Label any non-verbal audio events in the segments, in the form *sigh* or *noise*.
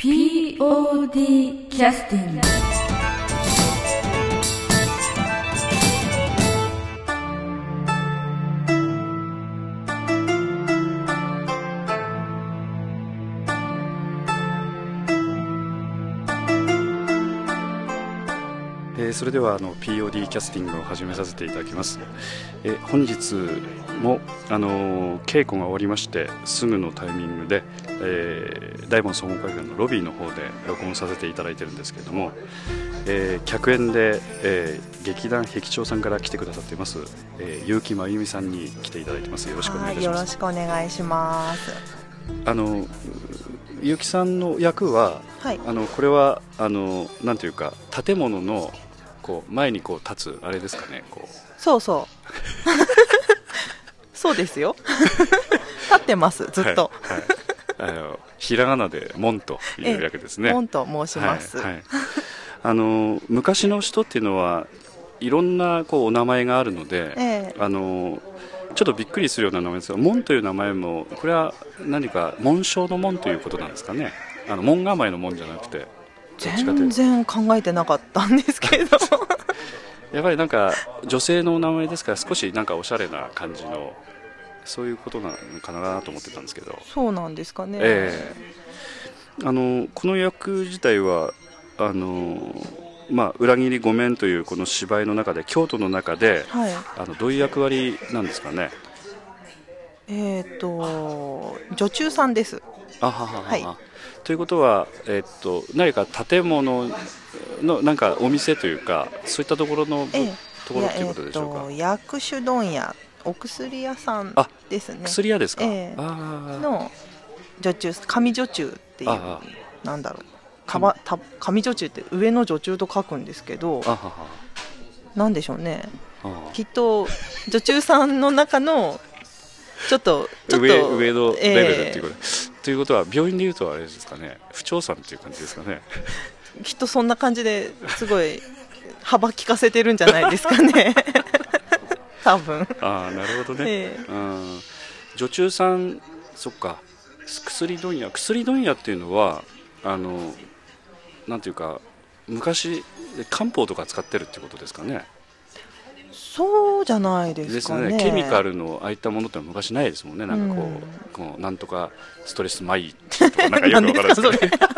POD キャスティングえーそれではあの POD キャスティングを始めさせていただきます、えー本日もあの稽古が終わりましてすぐのタイミングで、えー大門総合会館のロビーの方で録音させていただいてるんですけれども、えー客演で、えー劇団壁長さんから来てくださっています、えー、結城真由美さんに来ていただいてますよろしくお願いしますよろしくお願いします。あの結城さんの役ははい。あのこれはあのなんていうか建物のこう前にこう立つあれですかねこうそうそう。*laughs* *laughs* そうですよ。*laughs* 立ってます、ずっと。はいはい、あのひらがなで門という役ですね。ポンと申します。はいはいあの昔の人っていうのはいろんなこうお名前があるので、ええあのちょっとびっくりするような名前ですが門という名前もこれは何か紋章の門ということなんですかねあの門構えの門じゃなくて全然考えてなかったんですけど。*laughs* やっぱりなんか女性のお名前ですから少しなんかおしゃれな感じのそういうことなのかなと思ってたんですけど、そうなんですかね。ええ。あのこの役自体はあの、まあ、裏切りごめんというこの芝居の中で京都の中ではい。あのどういう役割なんですかね？えっ、と、女中さんです。あははは、は。い。ということは、えっと何か建物のなんかお店というかそういったところの、ええ。ところっていうことでしょうか、えっ、と、薬種問屋、お薬屋さんあですね。薬屋ですか、えー。の女中、上女中っていう。あなんだろう。かばた上女中って上の女中と書くんですけどなんでしょうね。あきっと女中さんの中のちょっとちょっと上上のレベルっていうえこと、ということは病院でいうとあれですかね。不調さんっていう感じですかね。え *laughs* きっとそんな感じですごい幅利かせてるんじゃないですかね *laughs* 多分。ああなるほどね、ええ。うん。女中さんそっか。薬問屋。薬問屋っていうのはあのなんていうか昔漢方とか使ってるってことですかね。そうじゃないでですすかね。ね。ケミカルのああいったものって昔ないですもんね。なんかこう,、うん。こうなんとかストレスマイとかなんかよくわからないですけどね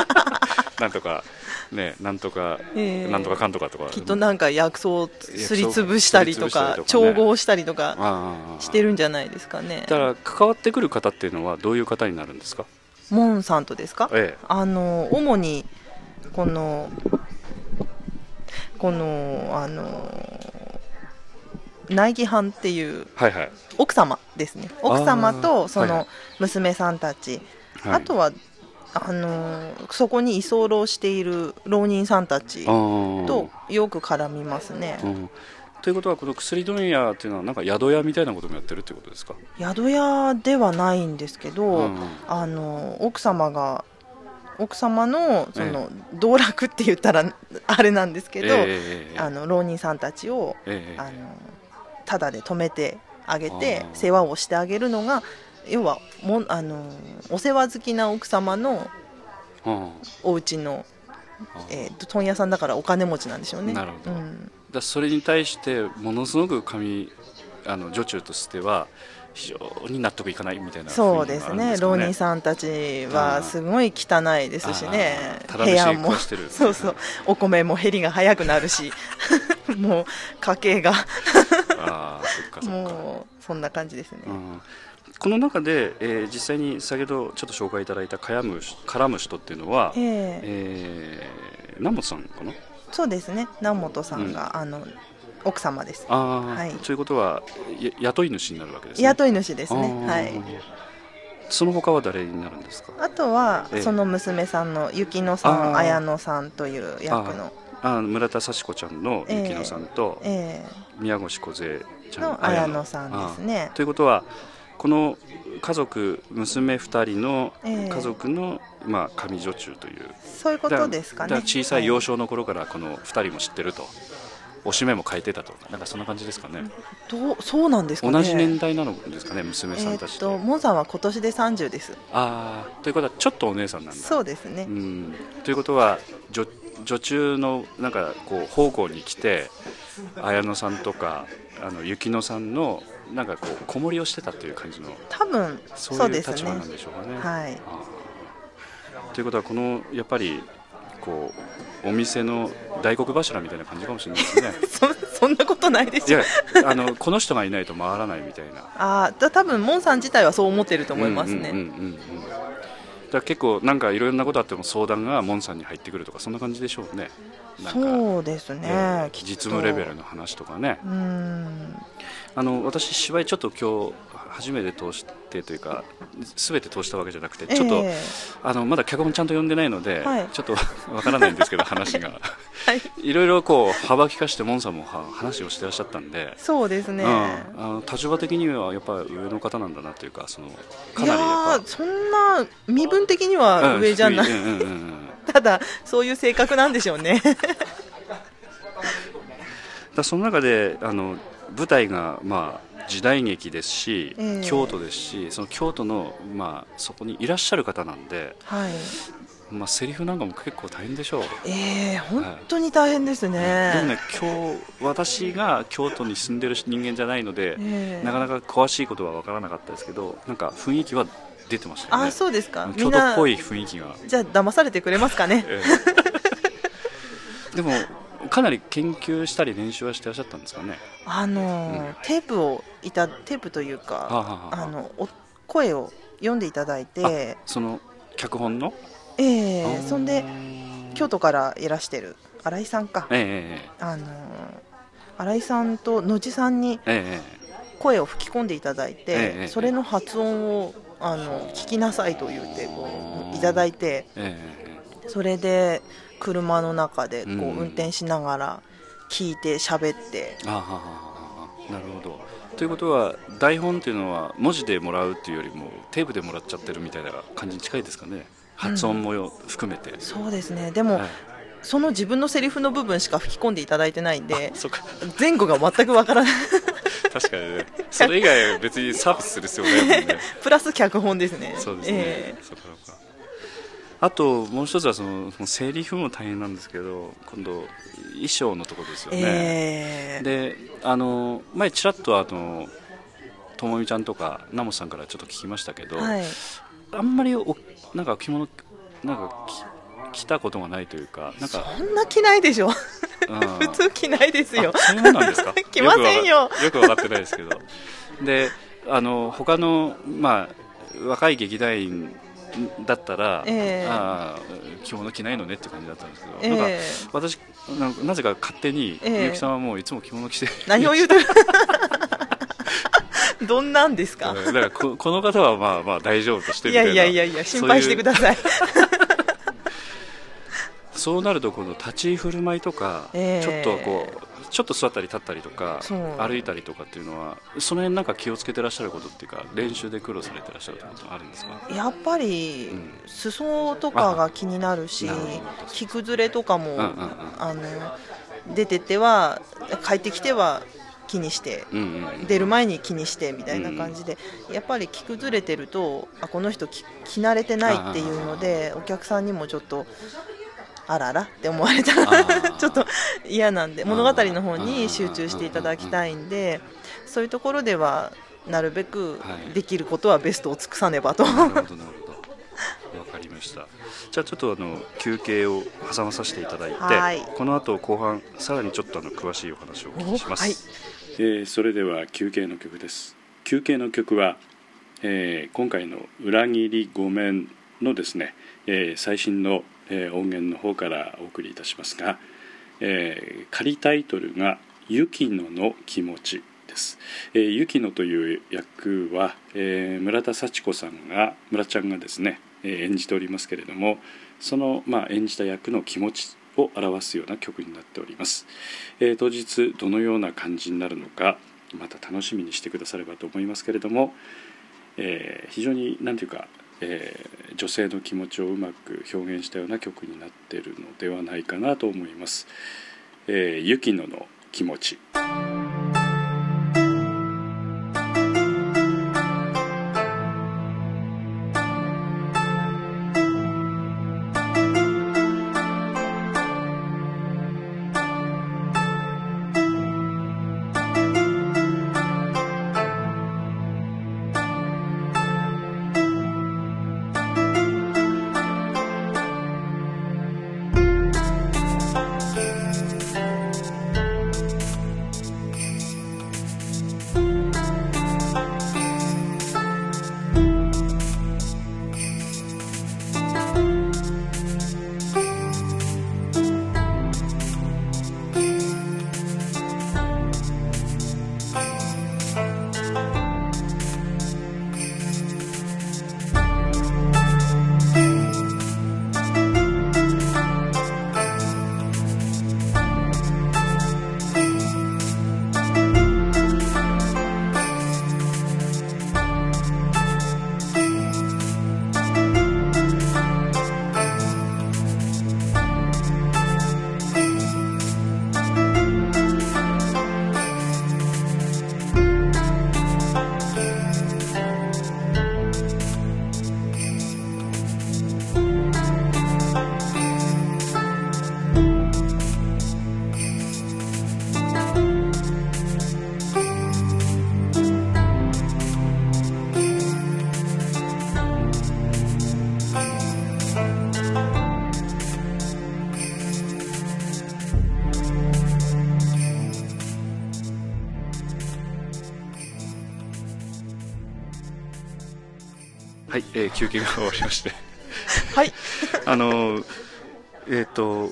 なんとかねなんとか、ええ。なんとかかんとかとか。きっとなんか薬草をすりつぶしたりとかね。調合したりとかしてるんじゃないですかね。だから関わってくる方っていうのはどういう方になるんですか？モンさんとですか？ええ。あの主にこのこのあの内儀班っていうはいはい。奥様ですね。奥様とその娘さんたち、はい。あとはあのそこに居候している浪人さんたちとよく絡みますね。うん。ということはこの薬問屋っていうのはなんか宿屋みたいなこともやってるってことですか？宿屋ではないんですけど、うんあの奥様が奥様のその道楽って言ったらあれなんですけど、ええ。あの浪人さんたちをええ。あのただで泊めてあげて世話をしてあげるのが要はもんあのお世話好きな奥様のうん。お家の、えーと問屋さんだからお金持ちなんでしょうね。なるほど。うん。だそれに対してものすごく神あの女中としては非常に納得いかないみたいなそうですね。浪人さんたちはすごい汚いですしね。部屋も。*laughs* そうそう。お米も減りが早くなるし。*laughs* もう家計がああそっかそっか、もうそんな感じですね、うん、この中で、えー実際に先ほどちょっと紹介いただいた絡む絡む人っていうのは、ええ。えー南本さんかな？そうですね。南本さんが、あの奥様です。あー、はい。ということはや雇い主になるわけですね。雇い主ですね。はい。その他は誰になるんですか？あとは、ええ。その娘さんの雪乃さん綾乃さんという役のあー村田幸子ちゃんのええ。雪乃さんと、え宮越梢ちゃんえの綾乃。さんですね。ということはこの家族娘2人のええ。家族の、まあ、上女中という。そういうことですかね。小さい幼は少の頃からこの2人も知ってると、おしめも変えてたと。かなんかそんな感じですかね、どうそうなんですかね。同じ年代なのですかね娘さえんたちーっとさんは今年で30です。ああ。ということはちょっとお姉さんなんだ。そうですね、うん、ということは女女中のなんかこう奉公に来て綾野さんとかあの雪乃さんのなんかこう子守りをしてたという感じの多分そそういう立場なんでしょうかね。はいということはこのやっぱりこうお店の大黒柱みたいな感じかもしれないですね。*laughs* そそんなことないでいすよやあのこの人がいないと回らないみたいな。あーだ多分モンさん自体はそう思ってると思いますね、うんうんうんうんだ結構なんかいろんなことあっても相談がモンさんに入ってくるとかそんな感じでしょうね。なんかそうですね、えー実務レベルの話とかね。うーんあの私芝居ちょっと今日初めて通してというか全て通したわけじゃなくてちょっと、えあのまだ脚本ちゃんと読んでないので、はい。ちょっと *laughs* わからないんですけど話が。ー *laughs* はい。いろいろこう幅利かしてモンさんもは話をしてらっしゃったんで、そうですね、うん、あの立場的にはやっぱ上の方なんだなというかそのかなりやっーそんな身分的にぱは上じゃない、うんうん *laughs* ただそういう性格なんでしょうね。だその中であの舞台が、まあ、時代劇ですし、ええ。京都ですしその京都の、まあ、そこにいらっしゃる方なんで、はい。まあ、セリフなんかも結構大変でしょう、えー、本当に大変ですね、でもね今日私が京都に住んでる人間じゃないので、ええ。なかなか詳しいことは分からなかったですけどなんか雰囲気は出てましたよね。あそうですか。み京都っぽい雰囲気が、じゃあ騙されてくれますかね。ええ。*laughs* でもかなり研究したり練習はしてらっしゃったんですかね？あのーテープをいたテープというか、はあはあお声を読んでいただいてその脚本の？えあー。えそんで京都からいらしてる新井さんか、ええあのー新井さんと野地さんにええええ。声を吹き込んでいただいて、ええそれの発音をあの聞きなさいと言ってこういただいてええ。それで車の中でこううん運転しながら聞いて喋って、ええあはははは。なるほど。ということは台本っていうのは文字でもらうっていうよりもテープでもらっちゃってるみたいな感じに近いですかね。発音もよ含めて、そうですね。でも、はい。その自分のセリフの部分しか吹き込んでいただいてないんで前後が全くわからない。確かにね。それ以外別にサービスする必要ないもんね。*laughs* プラス脚本ですね。そうですね、えそっかそっかあともう一つはそのセリフも大変なんですけど今度衣装のところですよえね、ええ。であの前ちらっとあのともみちゃんとかナモさんからちょっと聞きましたけど、はい。あんまりおなんか着物なんかき着たことがないというかなんか、そんな着ないでしょ。うん。*laughs* 普通着ないですよ。あそうなんですか？*laughs* 着ませんよ。よく分かってないですけど。であの他のまあ若い劇団員だったら、ええ。ああ着物着ないのねって感じだったんですけど、えなんかえ私なんかなぜか勝手に、ええ。みゆきさんはもういつも着物着て何を言うてる？*laughs* どんなんですか？うんだからここの方はまあまあ大丈夫としていみたいなやいやいやいや心配してください。*laughs* そうなるとこの立ち居振る舞いとか、ええ。ちょっとこうちょっと座ったり立ったりとか歩いたりとかっていうのはその辺なんか気をつけてらっしゃることっていうか練習で苦労されてらっしゃることあるんですか？やっぱり、うん。裾とかが気になるし着崩れとかも、うんうんうん。あの出てては帰ってきては気にしてうんうんうん。出る前に気にしてみたいな感じで、やっぱり着崩れてるとあこの人着着慣れてないっていうのでお客さんにもちょっとあららって思われた。ら *laughs* ちょっと嫌なんで物語の方に集中していただきたいんでそういうところではなるべくはい。できることはベストを尽くさねばと。なるほどなるほど。わかりました。じゃあちょっとあの休憩を挟まさせていただいてはい。この後後半さらにちょっとあの詳しいお話をお聞きします、おはい。えーそれでは休憩の曲です。休憩の曲は、えー今回の「裏切りごめん」のですね、えー最新の、え音源の方からお送りいたしますが、えー仮タイトルが「雪乃の気持ち」です、えー、雪乃という役は、えー村田幸子さんが村ちゃんがですね、え演じておりますけれどもその、まあ、演じた役の気持ちを表すような曲になっております、え当日どのような感じになるのかまた楽しみにしてくださればと思いますけれども、えー非常に何ていうか、えー女性の気持ちをうまく表現したような曲になっているのではないかなと思います、えー、雪乃の気持ち。休憩が終わりまして。はい。*laughs* あのえっ、と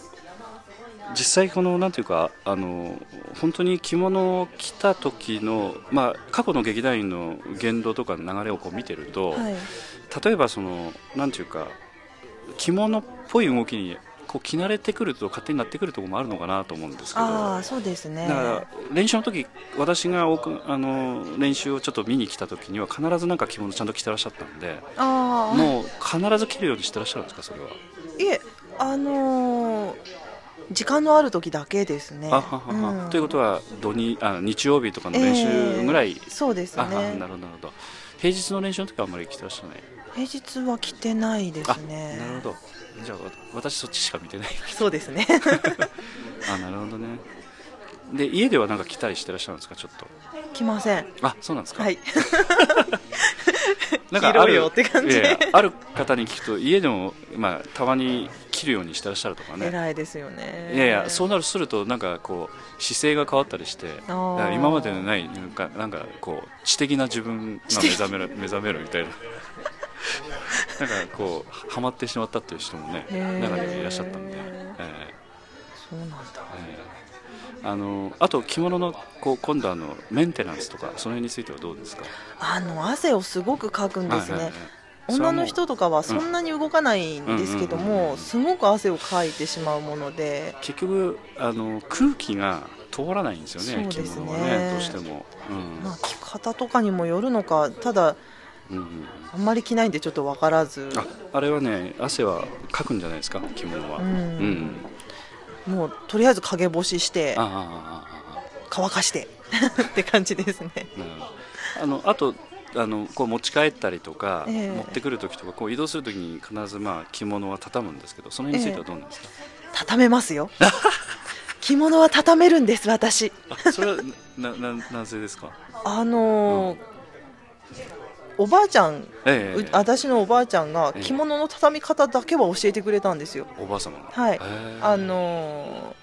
実際このなんていうかあの本当に着物を着た時のまあ過去の劇団員の言動とかの流れをこう見てると、はい。例えばそのなんていうか着物っぽい動きにこう着慣れてくると勝手になってくるところもあるのかなと思うんですけど。ああそうですね。だから練習の時私が多くあの練習をちょっと見に来た時には必ずなんか着物ちゃんと着てらっしゃったんでもう必ず着るようにしてらっしゃるんですかそれは、いえあのー時間のある時だけですね。あははは。うん。ということは土にあ日曜日とかの練習ぐらい、えーそうですあはなるねほどなるほど。平日の練習の時はあんまり着てらっしゃらない平日は来てないですね。あなるほど。じゃあわ私そっちしか見てない。*laughs* そうですね。*laughs* あなるほどね。で家ではなんか着たりしてらっしゃるんですかちょっと？来ません。あそうなんですか、はい。*laughs* なんか着ろよって感じ。ある方に聞くと家でも、まあ、たまに着るようにしてらっしゃるとかね。偉いですよね。いやいやそうなるするとなんかこう姿勢が変わったりして今までのないなんかなんかこう知的な自分が目覚める目覚めるみたいななんかこうハマってしまったっていう人もね中にはいらっしゃったんで、えそうなんだ。ーえ。ーあのあと着物のこう今度あのメンテナンスとかその辺についてはどうですか？あの汗をすごくかくんですね、はいはいはい。女の人とかはそん。なに動かないんですけどもすごく汗をかいてしまうもので。結局あの空気が通らないんですよね着そうですね。物はねどうしても、うん。まあ着方とかにもよるのかただうんうん。あんまり着ないんでちょっと分からず。ああれはね汗はかくんじゃないですか着物は。うん。うん。もうとりあえず陰干しして乾かして *laughs* って感じですね。うん。あのあとあのこう持ち帰ったりとか、ええ。持ってくる時とかこう移動する時に必ずまあ着物は畳むんですけどその辺についてはどうなんですか、畳めますよ。*laughs* 着物は畳めるんです私。あそれはなななぜですか？あのーおばあちゃん、ええう私のおばあちゃんがええ。着物の畳み方だけは教えてくれたんですよ。おばあ様が。はい。あのー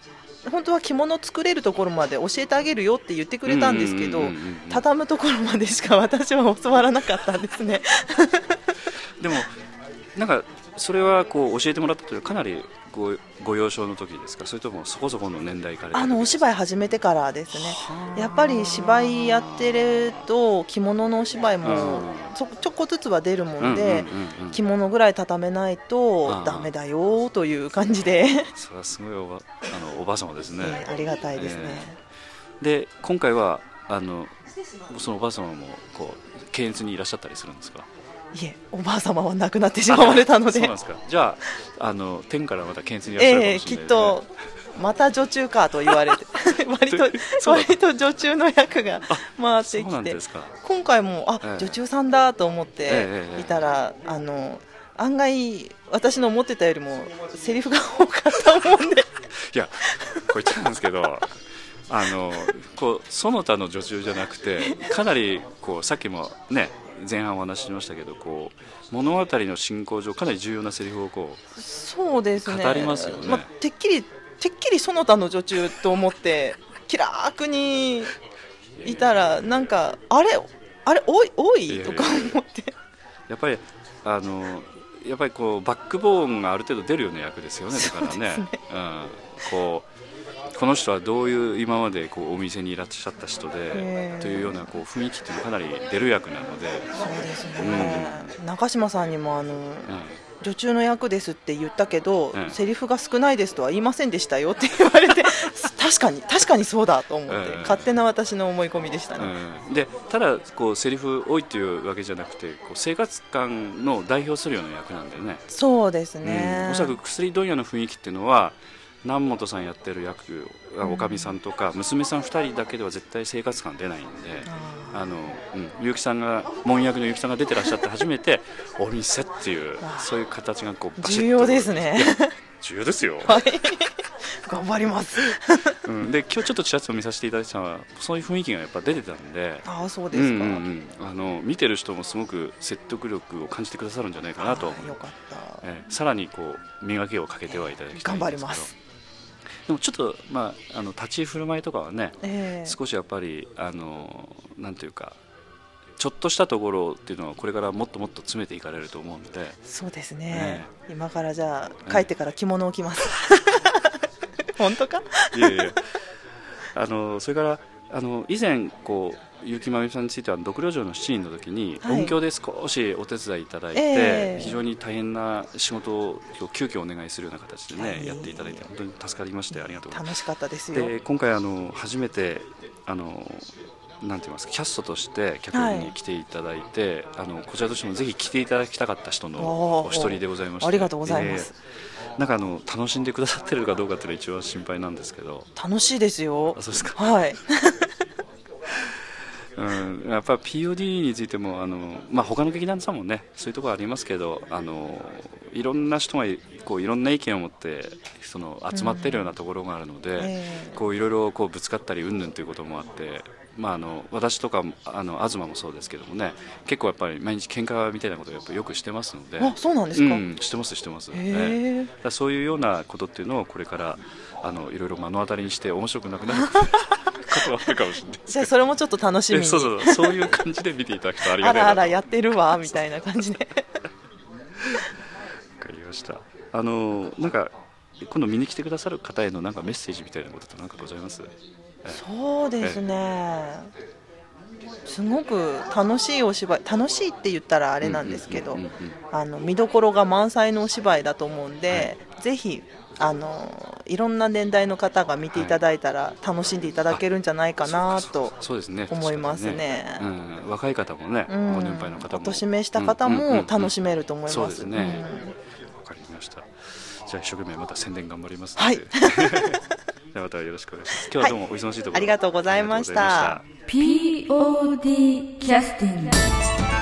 本当は着物作れるところまで教えてあげるよって言ってくれたんですけど畳むところまでしか私は教わらなかったんですね。でもなんかそれはこう教えてもらったというかかなりごご幼少の時ですか？それともそこそこの年代からあのお芝居始めてからですね。やっぱり芝居やってると着物のお芝居もうん。ちょちょこずつは出るもうんでうんうん。着物ぐらい畳めないとあーダメだよという感じで。*laughs* それはすごいおばあのおばあ様ですね、ありがたいですね、で今回はあのそのおばあ様もこう検閲にいらっしゃったりするんですか？いえおばあ様は亡くなってしまわれたので。じゃああの天からまた検閲にいらっしゃるかええもしれない、きっとまた女中かと言われて *laughs* 割と割と女中の役が回ってきて。今回もあ、ええ。女中さんだと思ってええいたら、あの案外私の思ってたよりもセリフが多かったもんで。*laughs* いやこれ言っちゃうんですけどあのこうその他の女中じゃなくてかなりこうさっきもね前半お話ししましたけどこう物語の進行上かなり重要なセリフをこうそうですね。語りますよね。あ、てっきりてっきりその他の女中と思って気楽にいたらなんかあれあれ多い多い？とか思って。やっぱりあのやっぱりこうバックボーンがある程度出るような役ですよねだからね。うん、こうこの人はどういう今までこうお店にいらっしゃった人で、ええ。というようなこう雰囲気っていうのがかなり出る役なので、そうですね、中島さんにもあのうん女中の役ですって言ったけど、うん。セリフが少ないですとは言いませんでしたよって言われて *laughs* 確かに確かにそうだと思って、うん。勝手な私の思い込みでした。ね、うん、でただこうセリフ多いっていうわけじゃなくてこう生活感の代表するような役なんでね、そうですうん。ね、おそらく薬問屋の雰囲気っていうのは南本さんやってる役ん。おかみさんとか娘さん2人だけでは絶対生活感出ないんでああの、うん、結城さんが門役の結城さんが出てらっしゃって初めてお店っていうあ。そういう形がこう重要ですね。重要ですよ、*laughs* はい。頑張ります。*laughs* うん、で今日ちょっとちらっと見させていただいたのはそういう雰囲気がやっぱ出てたんでああそうですか、うんうんうん、あの見てる人もすごく説得力を感じてくださるんじゃないかなとえーさらにこう磨きをかけてはいただきたい頑んですけど。張りますでもちょっと、まあ、あの立ち居振る舞いとかはね、ええ。少しやっぱりあのなんていうかちょっとしたところっていうのはこれからもっともっと詰めていかれると思うので。そうですね。ね今からじゃあ帰ってから着物を着ます、*laughs* 本当か？いやいやあのそれからあの以前こう結城まみさんについては独領城の7人の時にはい。音響で少しお手伝いいただいて、ええ。非常に大変な仕事を急遽お願いするような形でね、はい。やっていただいて本当に助かりましてありがとうございます。楽しかったですよ。で今回あの初めてあのなんて言いますかキャストとして客演に来ていただいて、あのこちらとしてもぜひ来ていただきたかった人のお一人でございまして。ありがとうございます。えーなんかあの楽しんでくださってるかどうかっていうのは一番心配なんですけど。楽しいですよ。あそうですか、はいうん、やっぱ POD についてもあの、まあ、他の劇団さんもねそういうところありますけどあのいろんな人がこういろんな意見を持ってその集まってるようなところがあるので、ええ。こういろいろこうぶつかったりうんぬんということもあって、まあ、あの私とかもあの東もそうですけどもね結構やっぱり毎日喧嘩みたいなことをやっぱよくしてますので。あそうなんですか、うん、してますしてます、へえええ。だそういうようなことっていうのをこれからあのいろいろ目の当たりにして面白くなくなる *laughs* ことがあるかもしれない。じゃあそれもちょっと楽しみに。えそうそうそう。いう感じで見ていただくとありがあたいなと。らあらやってるわみたいな感じで。*laughs* わかりました。あのなんか今度見に来てくださる方へのなんかメッセージみたいなことって何かございます？そうですね。すごく楽しいお芝居楽しいって言ったらあれなんですけど見どころが満載のお芝居だと思うんで、ぜひあのいろんな年代の方が見ていただいたら楽しんでいただけるんじゃないかなとそうですね。思いますね。若い方もね、うん。ご年配の方も。お年召した方も楽しめると思います。そうん。わ、かりました。じゃあ一生懸命また宣伝頑張りますはい *laughs* じゃあまたよろしくお願いします。今日はどうもお忙しいところ、ありがとうございました。ありがとうございました。POD キャスティング